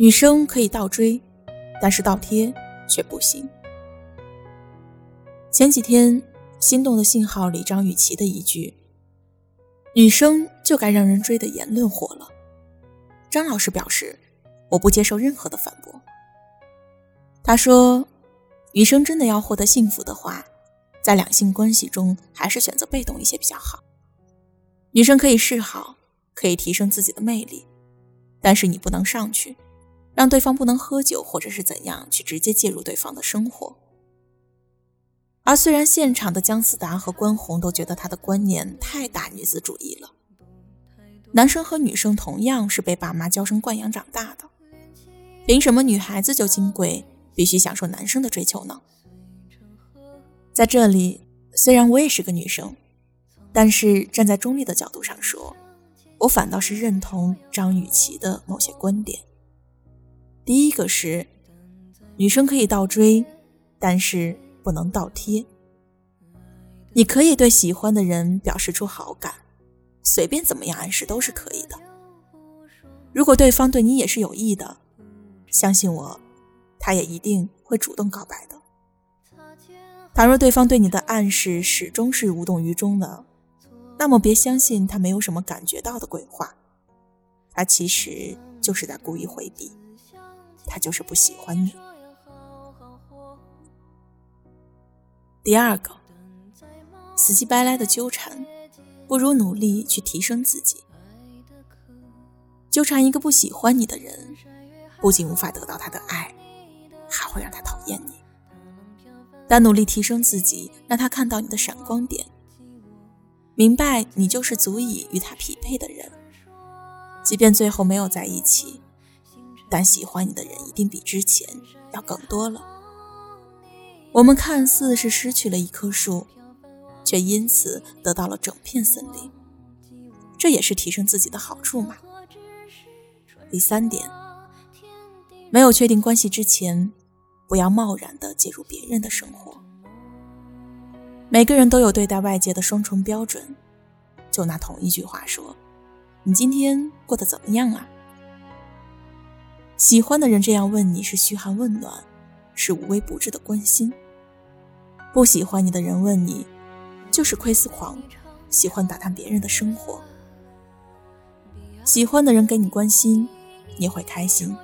女生可以倒追，但是倒贴却不行。前几天，《心动的信号》里张雨绮的一句“女生就该让人追”的言论火了。张老师表示，我不接受任何的反驳。他说，女生真的要获得幸福的话，在两性关系中还是选择被动一些比较好。女生可以示好，可以提升自己的魅力，但是你不能上去。让对方不能喝酒，或者是怎样去直接介入对方的生活。而虽然现场的姜思达和关宏都觉得他的观念太大女子主义了，男生和女生同样是被爸妈娇生惯养长大的，凭什么女孩子就金贵，必须享受男生的追求呢？在这里，虽然我也是个女生，但是站在中立的角度上说，我反倒是认同张雨绮的某些观点。第一个是，女生可以倒追，但是不能倒贴。你可以对喜欢的人表示出好感，随便怎么样暗示都是可以的。如果对方对你也是有意的，相信我，他也一定会主动告白的。倘若对方对你的暗示始终是无动于衷的，那么别相信他没有什么感觉到的鬼话，他其实就是在故意回避。他就是不喜欢你。第二个，死乞白赖的纠缠，不如努力去提升自己。纠缠一个不喜欢你的人，不仅无法得到他的爱，还会让他讨厌你。但努力提升自己，让他看到你的闪光点，明白你就是足以与他匹配的人。即便最后没有在一起。但喜欢你的人一定比之前要更多了。我们看似是失去了一棵树，却因此得到了整片森林，这也是提升自己的好处嘛。第三点，没有确定关系之前，不要贸然的介入别人的生活。每个人都有对待外界的双重标准，就拿同一句话说，你今天过得怎么样啊？喜欢的人这样问你是嘘寒问暖，是无微不至的关心；不喜欢你的人问你，就是窥私狂，喜欢打探别人的生活。喜欢的人给你关心，你会开心；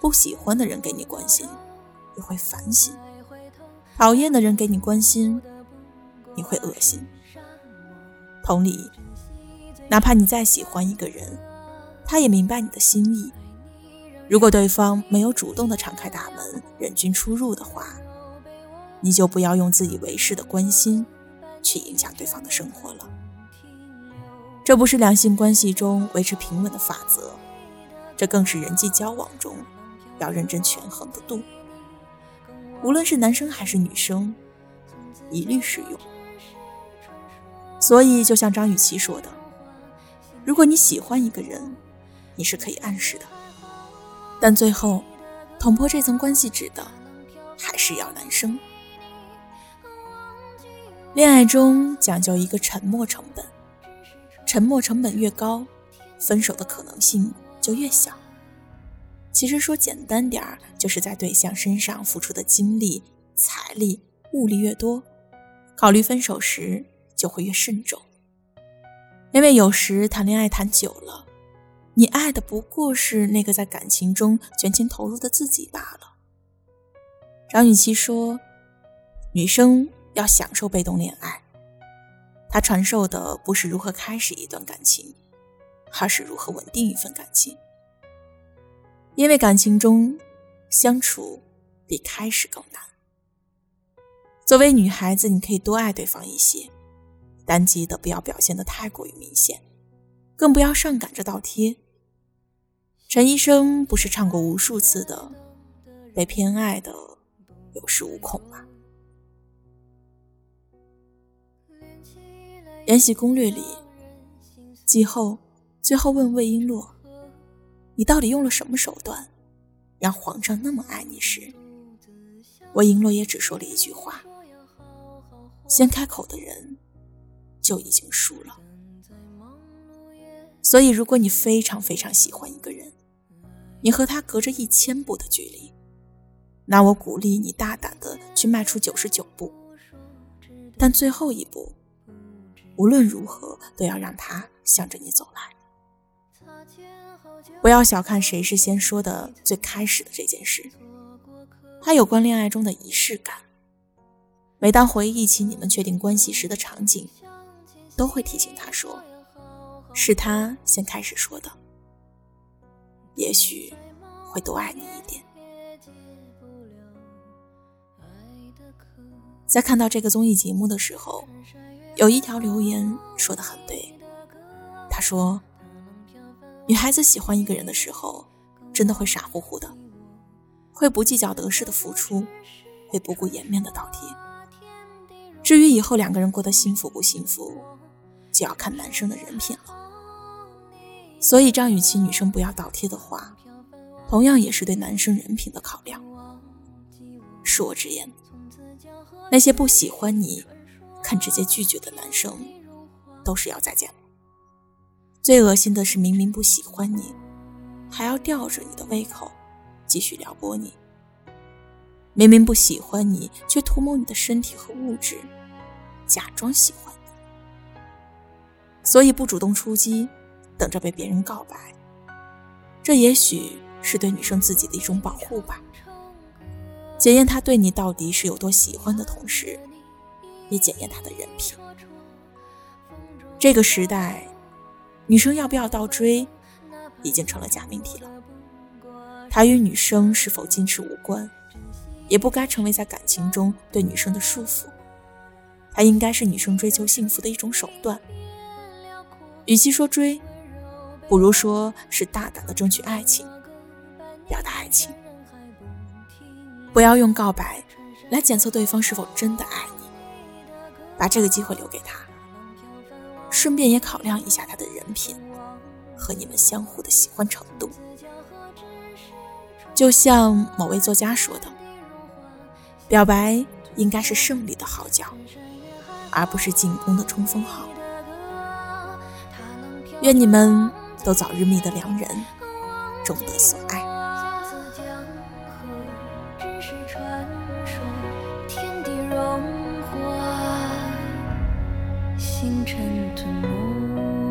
不喜欢的人给你关心，你会烦心；讨厌的人给你关心，你会恶心。同理，哪怕你再喜欢一个人，他也明白你的心意。如果对方没有主动的敞开大门，任君出入的话，你就不要用自以为是的关心去影响对方的生活了。这不是两性关系中维持平稳的法则，这更是人际交往中要认真权衡的度。无论是男生还是女生，一律适用。所以，就像张雨绮说的：“如果你喜欢一个人，你是可以暗示的。”但最后，捅破这层关系纸的，还是要男生。恋爱中讲究一个沉默成本，沉默成本越高，分手的可能性就越小。其实说简单点儿，就是在对象身上付出的精力、财力、物力越多，考虑分手时就会越慎重。因为有时谈恋爱谈久了。你爱的不过是那个在感情中全情投入的自己罢了。张雨绮说：“女生要享受被动恋爱，她传授的不是如何开始一段感情，而是如何稳定一份感情。因为感情中相处比开始更难。作为女孩子，你可以多爱对方一些，但记得不要表现的太过于明显。”更不要上赶着倒贴。陈医生不是唱过无数次的“被偏爱的有恃无恐”吗？《延禧攻略》里，季后最后问魏璎珞：“你到底用了什么手段，让皇上那么爱你？”时，魏璎珞也只说了一句话：“先开口的人就已经输了。”所以，如果你非常非常喜欢一个人，你和他隔着一千步的距离，那我鼓励你大胆的去迈出九十九步，但最后一步，无论如何都要让他向着你走来。不要小看谁是先说的最开始的这件事，它有关恋爱中的仪式感。每当回忆起你们确定关系时的场景，都会提醒他说，是他先开始说的。也许会多爱你一点。在看到这个综艺节目的时候，有一条留言说的很对，他说。女孩子喜欢一个人的时候，真的会傻乎乎的，会不计较得失的付出，会不顾颜面的倒贴。至于以后两个人过得幸福不幸福，就要看男生的人品了。所以张雨绮女生不要倒贴的话，同样也是对男生人品的考量。恕我直言，那些不喜欢你、肯直接拒绝的男生，都是要再见了。最恶心的是，明明不喜欢你，还要吊着你的胃口，继续撩拨你；明明不喜欢你，却图谋你的身体和物质，假装喜欢你。所以不主动出击，等着被别人告白，这也许是对女生自己的一种保护吧。检验他对你到底是有多喜欢的同时，也检验他的人品。这个时代。女生要不要倒追，已经成了假命题了。它与女生是否矜持无关，也不该成为在感情中对女生的束缚。它应该是女生追求幸福的一种手段。与其说追，不如说是大胆的争取爱情，表达爱情。不要用告白来检测对方是否真的爱你，把这个机会留给他。顺便也考量一下他的人品和你们相互的喜欢程度。就像某位作家说的，表白应该是胜利的号角，而不是进攻的冲锋号。愿你们都早日觅得良人，终得所爱。星辰吞没。